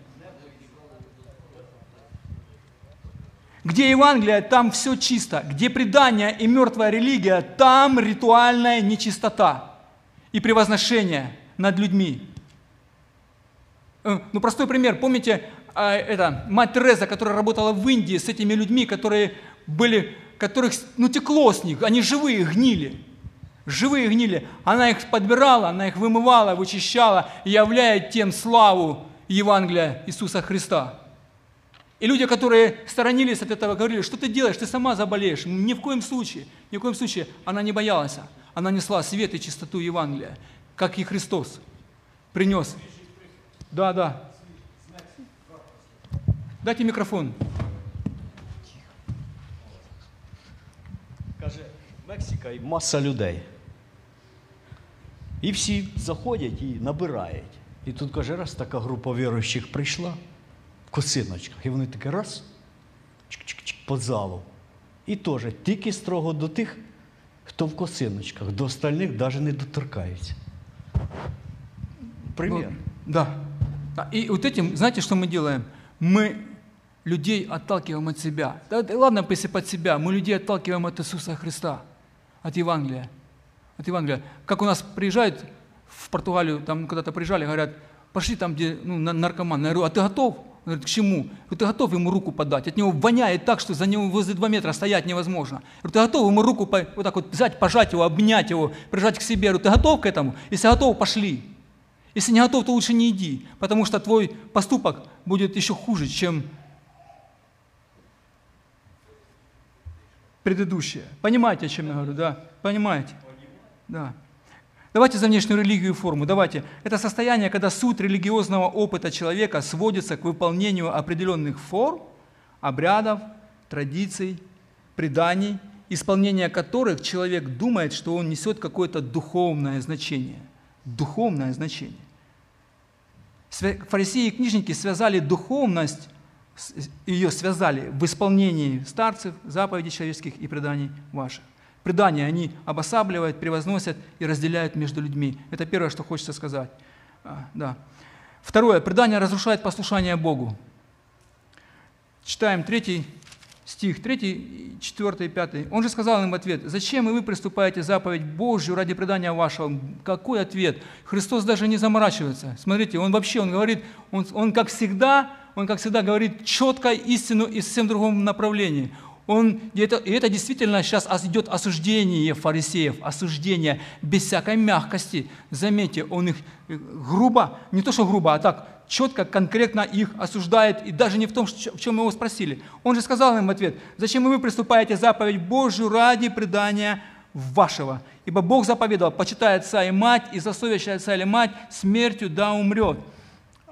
Где Евангелие, там все чисто. Где предание и мертвая религия, там ритуальная нечистота и превозношение над людьми. Э, Ну, простой пример. Помните, а, это, мать Тереза, которая работала в Индии с этими людьми, которые были, которых, ну, текло с них, они живые гнили. Живые гнили. Она их подбирала, она их вымывала, вычищала, являя тем славу Евангелия Иисуса Христа. И люди, которые сторонились от этого, говорили, что ты делаешь, ты сама заболеешь. Ни в коем случае, ни в коем случае она не боялась. Она несла свет и чистоту Евангелия, как и Христос принес. Да, да. Дайте микрофон. Каже, Мексика і маса людей. І всі заходять і набирають. І тут каже, раз така група віруючих прийшла в косиночках. І вони таке раз, чик-чик-чик по залу. І теж тільки строго до тих, хто в косиночках, до остальних навіть не доторкаються. Примір. Ну, да. И вот этим, знаете, что мы делаем? Мы людей отталкиваем от себя. Да, ладно, если под себя, мы людей отталкиваем от Иисуса Христа, от Евангелия. От Евангелия. Как у нас приезжают в Португалию, там когда-то приезжали, говорят, пошли там, где ну, на- наркоман. Я говорю, а ты готов? Он говорит, к чему? Говорю, ты готов ему руку подать? От него воняет так, что за него возле два метра стоять невозможно. Говорю, ты готов ему руку по- вот так вот взять, пожать его, обнять его, прижать к себе? Говорю, ты готов к этому? Если готов, пошли. Если не готов, то лучше не иди, потому что твой поступок будет еще хуже, чем предыдущее. Понимаете, о чем я говорю, да? Понимаете? Да. Давайте за внешнюю религию и форму. Давайте. Это состояние, когда суть религиозного опыта человека сводится к выполнению определенных форм, обрядов, традиций, преданий, исполнение которых человек думает, что он несет какое-то духовное значение. Духовное значение. Фарисеи и книжники связали духовность ее связали в исполнении старцев, заповедей человеческих и преданий ваших. Предания они обосабливают, превозносят и разделяют между людьми. Это первое, что хочется сказать. А, да. Второе. Предание разрушает послушание Богу. Читаем третий стих, третий, четвертый, пятый. Он же сказал им в ответ, «Зачем и вы приступаете заповедь Божью ради предания вашего?» Какой ответ? Христос даже не заморачивается. Смотрите, он вообще, он говорит, он, он как всегда, он как всегда говорит четко истину и совсем другом направлении. Он, это, и это действительно сейчас идет осуждение фарисеев, осуждение без всякой мягкости. Заметьте, он их э, грубо, не то что грубо, а так четко, конкретно их осуждает, и даже не в том, в чем его спросили. Он же сказал им в ответ, «Зачем вы приступаете заповедь Божью ради предания вашего? Ибо Бог заповедовал, почитай отца и мать, и злословящий отца или мать смертью да умрет».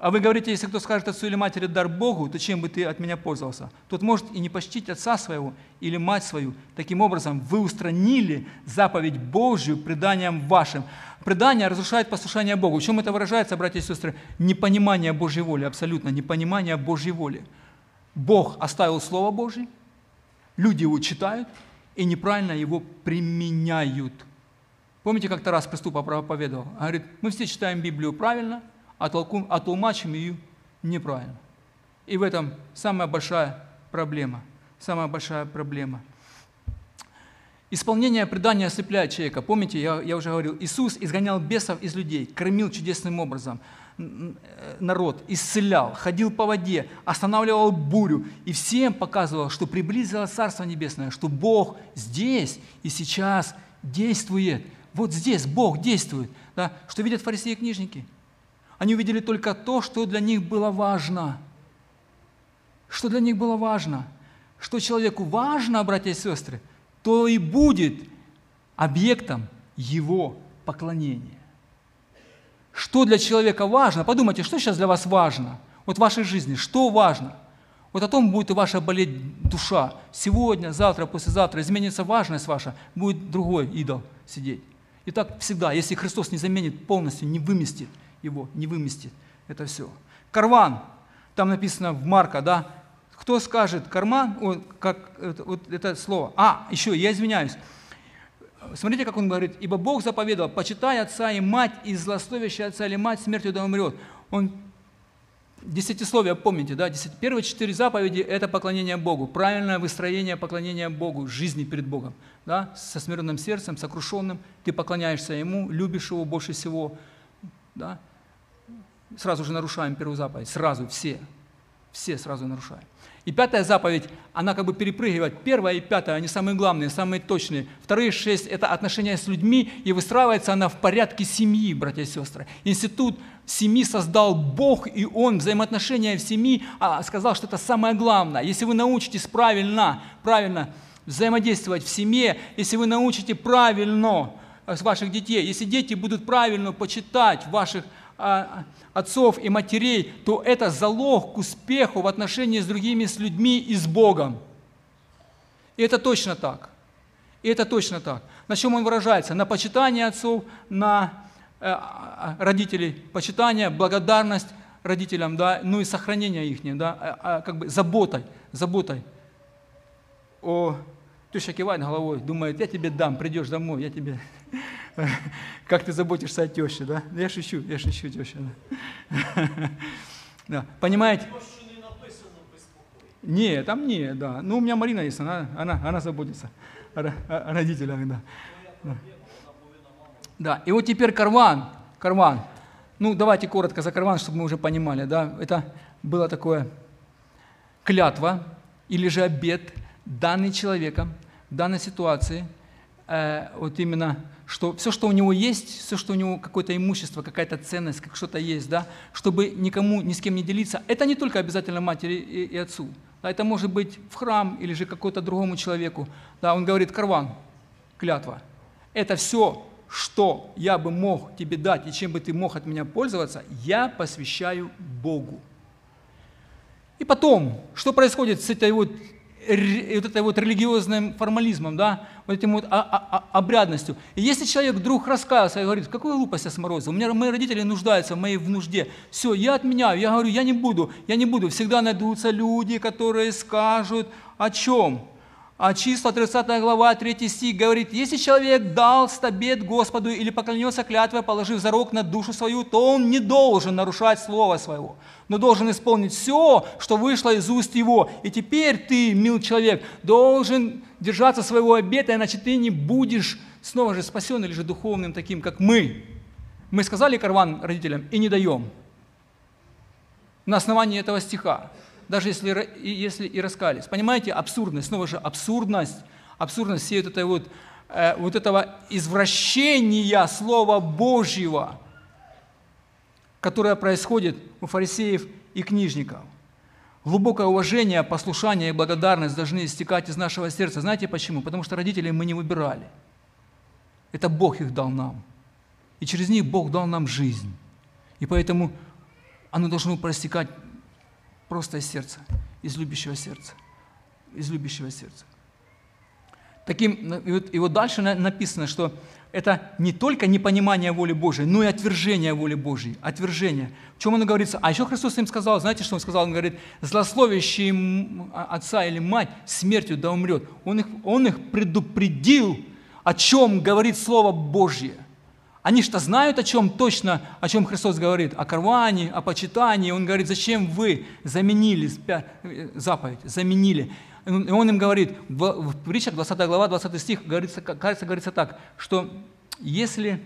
А вы говорите, если кто скажет отцу или матери дар Богу, то чем бы ты от меня пользовался? Тот может и не почтить отца своего или мать свою. Таким образом, вы устранили заповедь Божью преданием вашим. Предание разрушает послушание Богу. В чем это выражается, братья и сестры? Непонимание Божьей воли, абсолютно непонимание Божьей воли. Бог оставил Слово Божье, люди его читают и неправильно его применяют. Помните, как Тарас Приступа проповедовал? Он говорит, мы все читаем Библию правильно, а, а толмачим ее неправильно. И в этом самая большая проблема. Самая большая проблема. Исполнение предания ослепляет человека. Помните, я, я уже говорил, Иисус изгонял бесов из людей, кормил чудесным образом э, народ, исцелял, ходил по воде, останавливал бурю и всем показывал, что приблизилось Царство Небесное, что Бог здесь и сейчас действует. Вот здесь Бог действует. Да? Что видят фарисеи и книжники? Они увидели только то, что для них было важно. Что для них было важно. Что человеку важно, братья и сестры, то и будет объектом его поклонения. Что для человека важно? Подумайте, что сейчас для вас важно? Вот в вашей жизни, что важно? Вот о том будет и ваша болеть душа. Сегодня, завтра, послезавтра изменится важность ваша, будет другой идол сидеть. И так всегда, если Христос не заменит полностью, не выместит его, не выместит это все. Карван, там написано в Марка, да, кто скажет карман, о, как вот это слово. А, еще, я извиняюсь. Смотрите, как он говорит, ибо Бог заповедовал, почитай отца и мать, и злословящий отца или мать смертью да умрет. Он Десятисловие, помните, да? Десять- Первые четыре заповеди – это поклонение Богу, правильное выстроение поклонения Богу, жизни перед Богом. Да? Со смиренным сердцем, сокрушенным, ты поклоняешься Ему, любишь Его больше всего. Да? Сразу же нарушаем первую заповедь, сразу, все, все сразу нарушаем. И пятая заповедь, она как бы перепрыгивает. Первая и пятая, они самые главные, самые точные. Вторые шесть – это отношения с людьми, и выстраивается она в порядке семьи, братья и сестры. Институт семьи создал Бог, и Он взаимоотношения в семье а, сказал, что это самое главное. Если вы научитесь правильно, правильно взаимодействовать в семье, если вы научите правильно ваших детей, если дети будут правильно почитать ваших отцов и матерей, то это залог к успеху в отношении с другими, с людьми и с Богом. И это точно так. И это точно так. На чем он выражается? На почитание отцов, на э, а, родителей, почитание, благодарность родителям, да, ну и сохранение их, да, а, а, как бы заботой, заботой о Теща кивает головой, думает, я тебе дам, придешь домой, я тебе... Как ты заботишься о теще, да? Я шучу, я шучу, теща. Да. Да. Понимаете? Не там не, да. Ну, у меня Марина есть, она, она, она заботится о, о- о родителях, да. да. Да, и вот теперь карван, карван. Ну, давайте коротко за карван, чтобы мы уже понимали, да. Это было такое клятва или же обет, данный человеком в данной ситуации, э, вот именно, что все, что у него есть, все, что у него какое-то имущество, какая-то ценность, как что-то есть, да, чтобы никому, ни с кем не делиться, это не только обязательно матери и, и отцу, да, это может быть в храм или же какому-то другому человеку. Да, он говорит, карван, клятва, это все, что я бы мог тебе дать и чем бы ты мог от меня пользоваться, я посвящаю Богу. И потом, что происходит с этой вот вот этой вот религиозным формализмом, да, вот этим вот а- а- а- обрядностью. И если человек вдруг раскаялся и говорит, какую глупость я сморозил, у меня мои родители нуждаются в моей в нужде, все, я отменяю, я говорю, я не буду, я не буду. Всегда найдутся люди, которые скажут о чем? А числа 30 глава, 3 стих говорит, если человек дал стабет Господу или поклонился клятвой, положив зарок на душу свою, то он не должен нарушать слово своего, но должен исполнить все, что вышло из уст его. И теперь ты, мил человек, должен держаться своего обета, иначе ты не будешь снова же спасен или же духовным таким, как мы. Мы сказали карван родителям и не даем. На основании этого стиха даже если, если и раскались. Понимаете, абсурдность, снова же абсурдность, абсурдность всей вот этой вот, э, вот этого извращения Слова Божьего, которое происходит у фарисеев и книжников. Глубокое уважение, послушание и благодарность должны истекать из нашего сердца. Знаете почему? Потому что родителей мы не выбирали. Это Бог их дал нам. И через них Бог дал нам жизнь. И поэтому оно должно проистекать просто из сердца, из любящего сердца, из любящего сердца. Таким, ну, и вот, и вот дальше на- написано, что это не только непонимание воли Божией, но и отвержение воли Божьей, отвержение. В чем оно говорится? А еще Христос им сказал, знаете, что Он сказал? Он говорит, злословящий м- отца или мать смертью да умрет. Он их, он их предупредил, о чем говорит Слово Божье. Они что знают о чем точно, о чем Христос говорит? О карване, о почитании. Он говорит, зачем вы заменили э, заповедь, заменили. И он им говорит, в, притчах 20 глава, 20 стих, говорится, кажется, говорится так, что если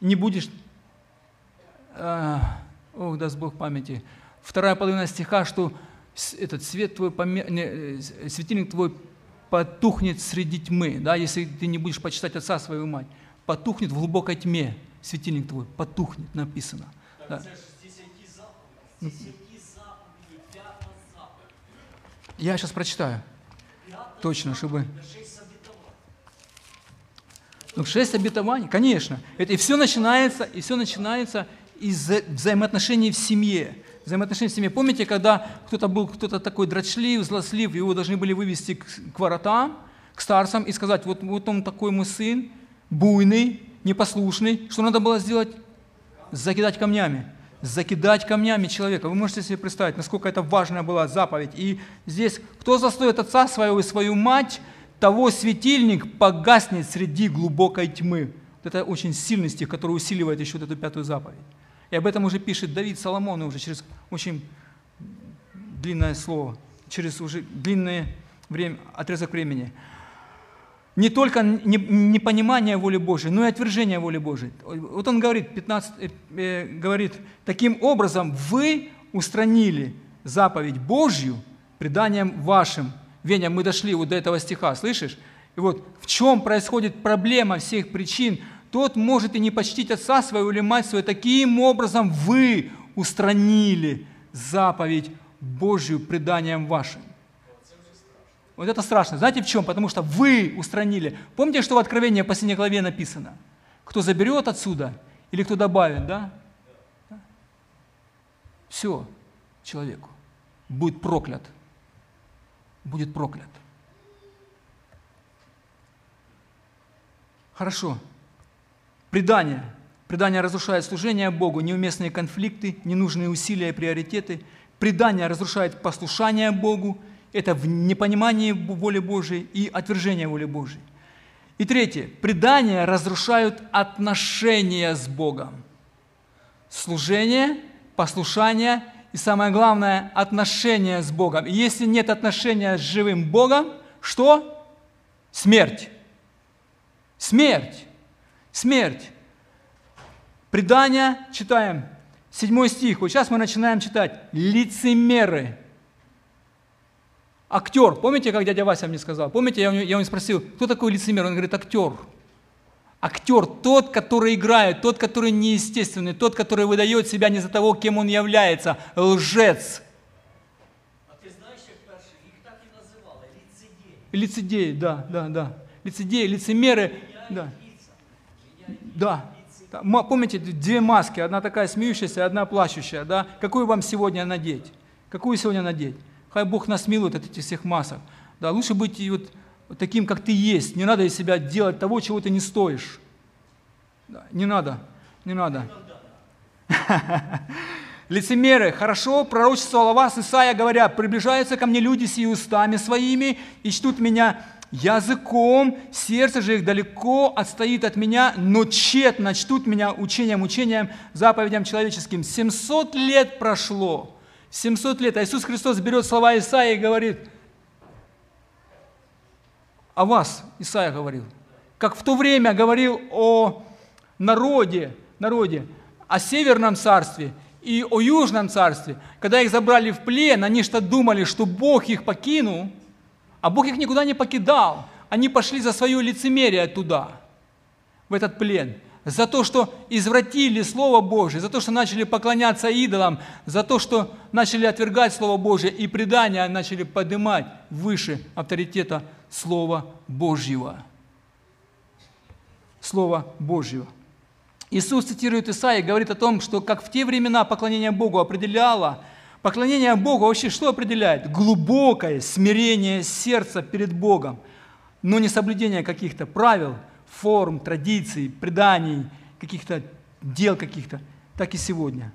не будешь, э, ох, даст Бог памяти, вторая половина стиха, что этот свет твой, не, э, светильник твой потухнет среди тьмы, да, если ты не будешь почитать отца свою мать, потухнет в глубокой тьме, светильник твой потухнет, написано. Так Да. це ж десяті заповіді, десяті заповіді, п'ята заповідь, Я сейчас прочитаю, п'ята точно, чтобы... заповідь, шість обітувань. Ну, шесть обетований, конечно. Это, и все начинается, и все начинается из вза- взаимоотношений в семье. Взаимоотношения в семье. Помните, когда кто-то был кто-то такой дрочлив, злослив, его должны были вывести к, к воротам, к старцам и сказать, вот, вот он такой мой сын, буйный, непослушный. Что надо было сделать? Закидать камнями. Закидать камнями человека. Вы можете себе представить, насколько это важная была заповедь. И здесь, кто застоит отца своего и свою мать, того светильник погаснет среди глубокой тьмы. Это очень сильный стих, который усиливает еще вот эту пятую заповедь. И об этом уже пишет Давид Соломону уже через очень длинное слово, через уже длинное время, отрезок времени. Не только не- непонимание воли Божией, но и отвержение воли Божией. Вот он говорит, 15, э, э, говорит, таким образом вы устранили заповедь Божью преданием вашим. Веня, мы дошли вот до этого стиха, слышишь? И вот в чем происходит проблема всех причин, тот может и не почтить отца своего или мать свою. Таким образом вы устранили заповедь Божью преданием вашим. Вот это страшно. Знаете в чем? Потому что вы устранили. Помните, что в Откровении в последней главе написано? Кто заберет отсюда или кто добавит, да? Все человеку будет проклят. Будет проклят. Хорошо. Предание. Предание разрушает служение Богу, неуместные конфликты, ненужные усилия и приоритеты. Предание разрушает послушание Богу, это в непонимании воли Божией и отвержение воли Божией. И третье. Предания разрушают отношения с Богом. Служение, послушание и самое главное, отношения с Богом. И если нет отношения с живым Богом, что? Смерть. Смерть. Смерть. Предание, читаем, седьмой стих. Вот сейчас мы начинаем читать. Лицемеры. Актер. Помните, как дядя Вася мне сказал? Помните, я у него, я у него спросил, кто такой лицемер? Он говорит, актер. Актер тот, который играет, тот, который неестественный, тот, который выдает себя не за того, кем он является. Лжец. А ти знаєш, як перше, їх так і називали ліцедії. Лицедеи, да, да, да. Лицедеи, лицемеры, да. Да. Да. Ма- Помните, две маски, одна такая смеющаяся, одна плачущая, да? Какую вам сегодня надеть? Какую сегодня надеть? Хай Бог нас милует от этих всех масок. Да, лучше быть вот таким, как ты есть. Не надо из себя делать того, чего ты не стоишь. Да, не надо, не надо. Лицемеры, хорошо пророчествовал о вас Исаия, говоря, приближаются ко мне люди с устами своими и чтут меня языком, сердце же их далеко отстоит от меня, но тщетно чтут меня учением, учением, заповедям человеческим. 700 лет прошло, 700 лет, а Иисус Христос берет слова Исаия и говорит, о вас, Исаия говорил, как в то время говорил о народе, народе, о Северном царстве и о Южном царстве. Когда их забрали в плен, они что думали, что Бог их покинул, а Бог их никуда не покидал. Они пошли за свое лицемерие туда, в этот плен. За то, что извратили Слово Божие, за то, что начали поклоняться идолам, за то, что начали отвергать Слово Божие и предания начали поднимать выше авторитета Слова Божьего. Слова Божьего. Иисус цитирует Исаия, говорит о том, что как в те времена поклонение Богу определяло, поклонение Богу вообще что определяет? Глубокое смирение сердца перед Богом, но не соблюдение каких-то правил, форм, традиций, преданий, каких-то дел каких-то, так и сегодня.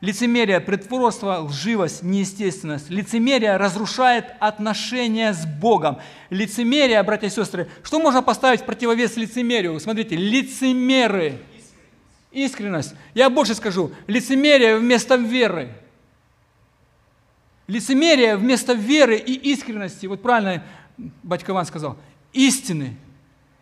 Лицемерие, притворство, лживость, неестественность. Лицемерие разрушает отношения с Богом. Лицемерие, братья и сестры, что можно поставить в противовес лицемерию? Смотрите, лицемеры – искренность. Я больше скажу, лицемерие вместо веры. Лицемерие вместо веры и искренности. Вот правильно батька Иван сказал. Истины.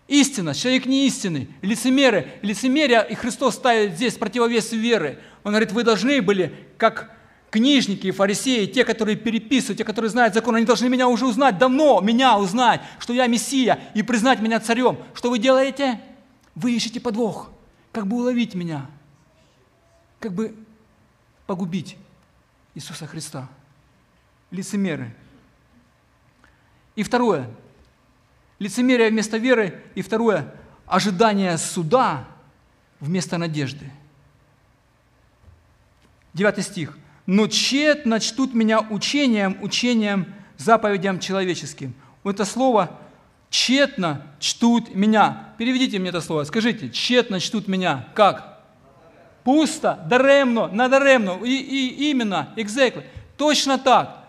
Истина. Человек не истинный. Лицемеры. Лицемерие, и Христос ставит здесь противовес веры. Он говорит, вы должны были, как книжники и фарисеи, те, которые переписывают, те, которые знают закон, они должны меня уже узнать давно, меня узнать, что я Мессия, и признать меня царем. Что вы делаете? Вы ищете подвох как бы уловить меня, как бы погубить Иисуса Христа. Лицемеры. И второе, лицемерие вместо веры. И второе, ожидание суда вместо надежды. Девятый стих. «Но тщетно чтут меня учением, учением, заповедям человеческим». Вот это слово тщетно чтут меня. Переведите мне это слово. Скажите, тщетно чтут меня. Как? Пусто, даремно, надаремно. И, и именно, exactly. Точно так.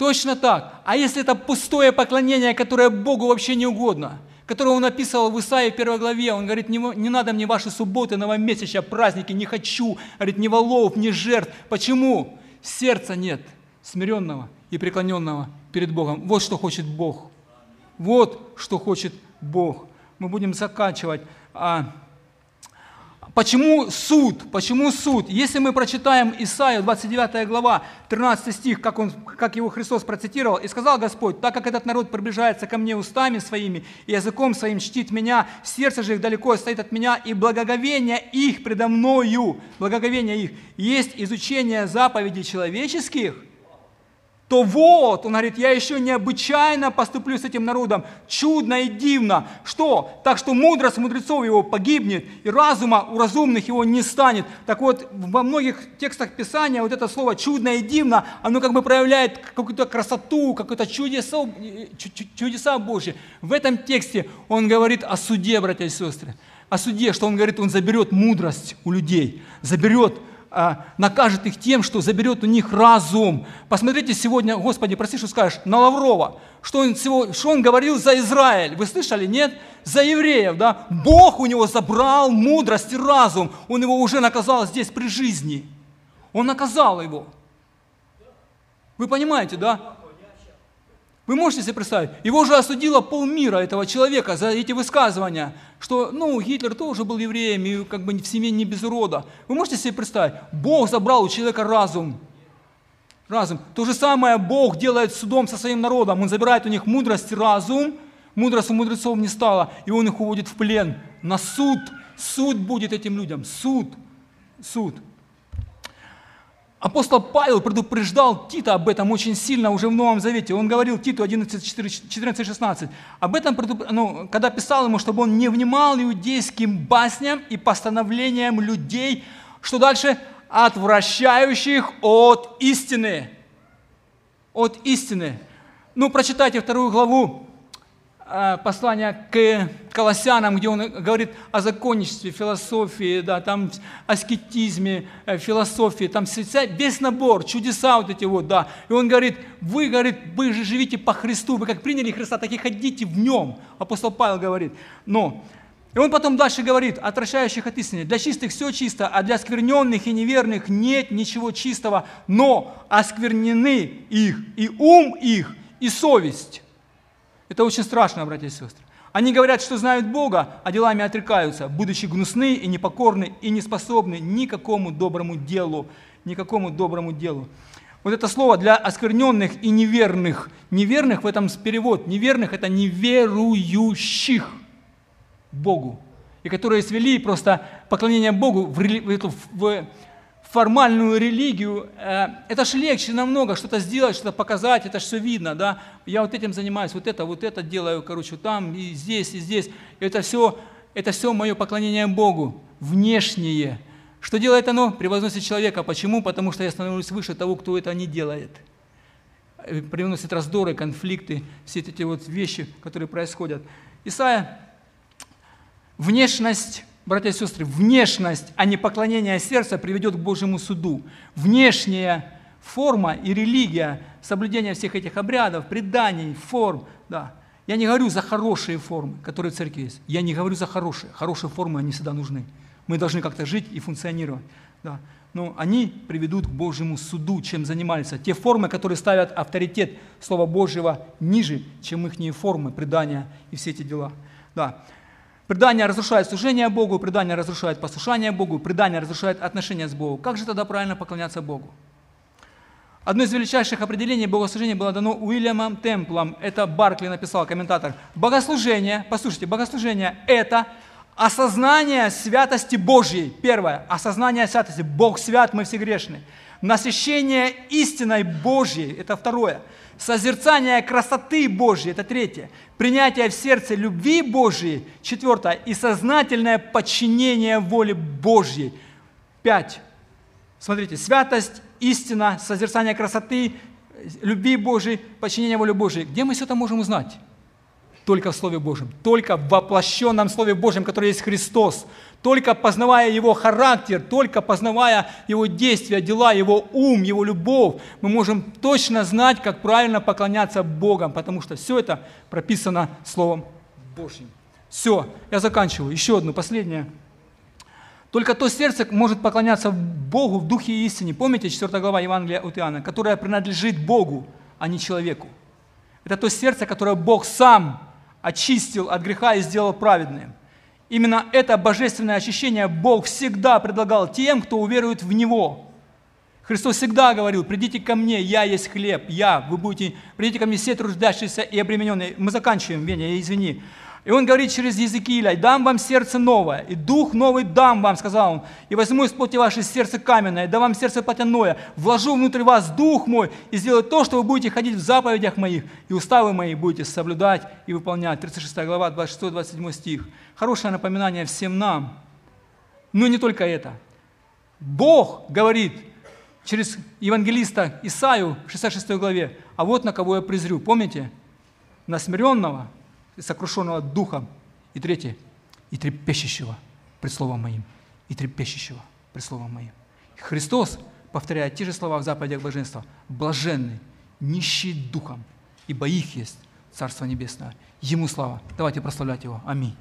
Точно так. А если это пустое поклонение, которое Богу вообще не угодно, которое он описывал в Исаии в первой главе, он говорит, не, не надо мне ваши субботы, новомесяча, праздники, не хочу, говорит, ни волов, ни жертв. Почему? Сердца нет смиренного и преклоненного перед Богом. Вот что хочет Бог. Вот что хочет Бог. Мы будем заканчивать. Почему суд? Почему суд? Если мы прочитаем Исаию, 29 глава, 13 стих, как, он, как его Христос процитировал, «И сказал Господь, так как этот народ приближается ко мне устами своими и языком своим чтит меня, сердце же их далеко стоит от меня, и благоговение их предо мною, благоговение их, есть изучение заповедей человеческих, то вот, он говорит, я еще необычайно поступлю с этим народом, чудно и дивно. Что? Так что мудрость мудрецов его погибнет, и разума у разумных его не станет. Так вот, во многих текстах Писания вот это слово чудно и дивно, оно как бы проявляет какую-то красоту, какое-то чудеса, чудеса Божьи. В этом тексте он говорит о суде, братья и сестры. О суде, что он говорит, он заберет мудрость у людей, заберет накажет их тем, что заберет у них разум. Посмотрите сегодня, Господи, прости, что скажешь, на Лаврова, что он, что он говорил за Израиль. Вы слышали, нет? За евреев, да? Бог у него забрал мудрость и разум. Он его уже наказал здесь при жизни. Он наказал его. Вы понимаете, да? Вы можете себе представить? Его же осудило полмира этого человека за эти высказывания, что, ну, Гитлер тоже был евреем, и как бы в семье не без урода. Вы можете себе представить? Бог забрал у человека разум. Разум. То же самое Бог делает судом со своим народом. Он забирает у них мудрость и разум. Мудрость у мудрецов не стало, и он их уводит в плен. На суд. Суд будет этим людям. Суд. Суд. Апостол Павел предупреждал Тита об этом очень сильно уже в Новом Завете. Он говорил Титу 11.14-16. Об этом, ну, когда писал ему, чтобы он не внимал иудейским басням и постановлениям людей, что дальше? Отвращающих от истины. От истины. Ну, прочитайте вторую главу э, послания к Колоссянам, где он говорит о законничестве, философии, да, там аскетизме, э, философии, там весь набор, чудеса вот эти вот, да. И он говорит, вы, говорит, вы же живите по Христу, вы как приняли Христа, так и ходите в нем. Апостол Павел говорит. Но и он потом дальше говорит, отвращающих от истины, для чистых все чисто, а для скверненных и неверных нет ничего чистого, но осквернены их и ум их, и совесть. Это очень страшно, братья и сестры. Они говорят, что знают Бога, а делами отрекаются, будучи гнусны и непокорны и не способны ни к какому доброму делу, никакому доброму делу. Вот это слово для оскверненных и неверных. Неверных в этом перевод. Неверных – это неверующих Богу. И которые свели просто поклонение Богу в, в в формальную религию. Э, Это ж легче намного что-то сделать, что-то показать, это ж все видно, да. Я вот этим занимаюсь, вот это, вот это делаю, короче, там и здесь, и здесь. Это все, это все мое поклонение Богу, внешнее. Что делает оно? Превозносит человека. Почему? Потому что я становлюсь выше того, кто это не делает. Э, Приносит раздоры, конфликты, все эти вот вещи, которые происходят. Исайя Внешность, братья и сестры, внешность, а не поклонение сердца приведет к Божьему суду. Внешняя форма и религия, соблюдение всех этих обрядов, преданий, форм, да. Я не говорю за хорошие формы, которые в церкви есть. Я не говорю за хорошие. Хорошие формы, они всегда нужны. Мы должны как-то жить и функционировать. Да. Но они приведут к Божьему суду, чем занимаются. Те формы, которые ставят авторитет Слова Божьего ниже, чем их формы, предания и все эти дела. Да. Предание разрушает служение Богу, предание разрушает послушание Богу, предание разрушает отношения с Богом. Как же тогда правильно поклоняться Богу? Одно из величайших определений богослужения было дано Уильямом Темплом. Это Баркли написал, комментатор. Богослужение, послушайте, богослужение – это осознание святости Божьей. Первое – осознание святости. Бог свят, мы все грешны. Насыщение истиной Божьей – это второе. Созерцание красоты Божьей – это третье. Принятие в сердце любви Божьей – четвертое. И сознательное подчинение воле Божьей – пять. Смотрите, святость, истина, созерцание красоты, любви Божией, подчинение воле Божией. Где мы все это можем узнать? Только в Слове Божьем, только в воплощенном Слове Божьем, который есть Христос. Только познавая Его характер, только познавая Его действия, дела, Его ум, Его любовь, мы можем точно знать, как правильно поклоняться Богом, потому что все это прописано Словом Божьим. Все, я заканчиваю. Еще одну, последнее. Только то сердце может поклоняться Богу в духе и истине. Помните 4 глава Евангелия от Иоанна, которая принадлежит Богу, а не человеку. Это то сердце, которое Бог сам очистил от греха и сделал праведным. Именно это божественное очищение Бог всегда предлагал тем, кто уверует в Него. Христос всегда говорил, придите ко мне, я есть хлеб, я, вы будете, придите ко мне все труждающиеся и обремененные. Мы заканчиваем, Веня, извини. И он говорит через Езекииля, дам вам сердце новое, и дух новый дам вам, сказал он, и возьму из плоти ваше сердце каменное, и дам вам сердце плотяное, вложу внутрь вас дух мой, и сделаю то, что вы будете ходить в заповедях моих, и уставы мои будете соблюдать и выполнять. 36 глава, 26-27 стих. Хорошее напоминание всем нам. Но не только это. Бог говорит через евангелиста Исаию в 66 главе, а вот на кого я презрю. Помните? На смиренного, сокрушенного духом. И третье, и трепещущего пред словом моим. И трепещущего пред словом моим. Христос повторяет те же слова в заповедях блаженства. Блаженный, нищий духом, ибо их есть Царство Небесное. Ему слава. Давайте прославлять Его. Аминь.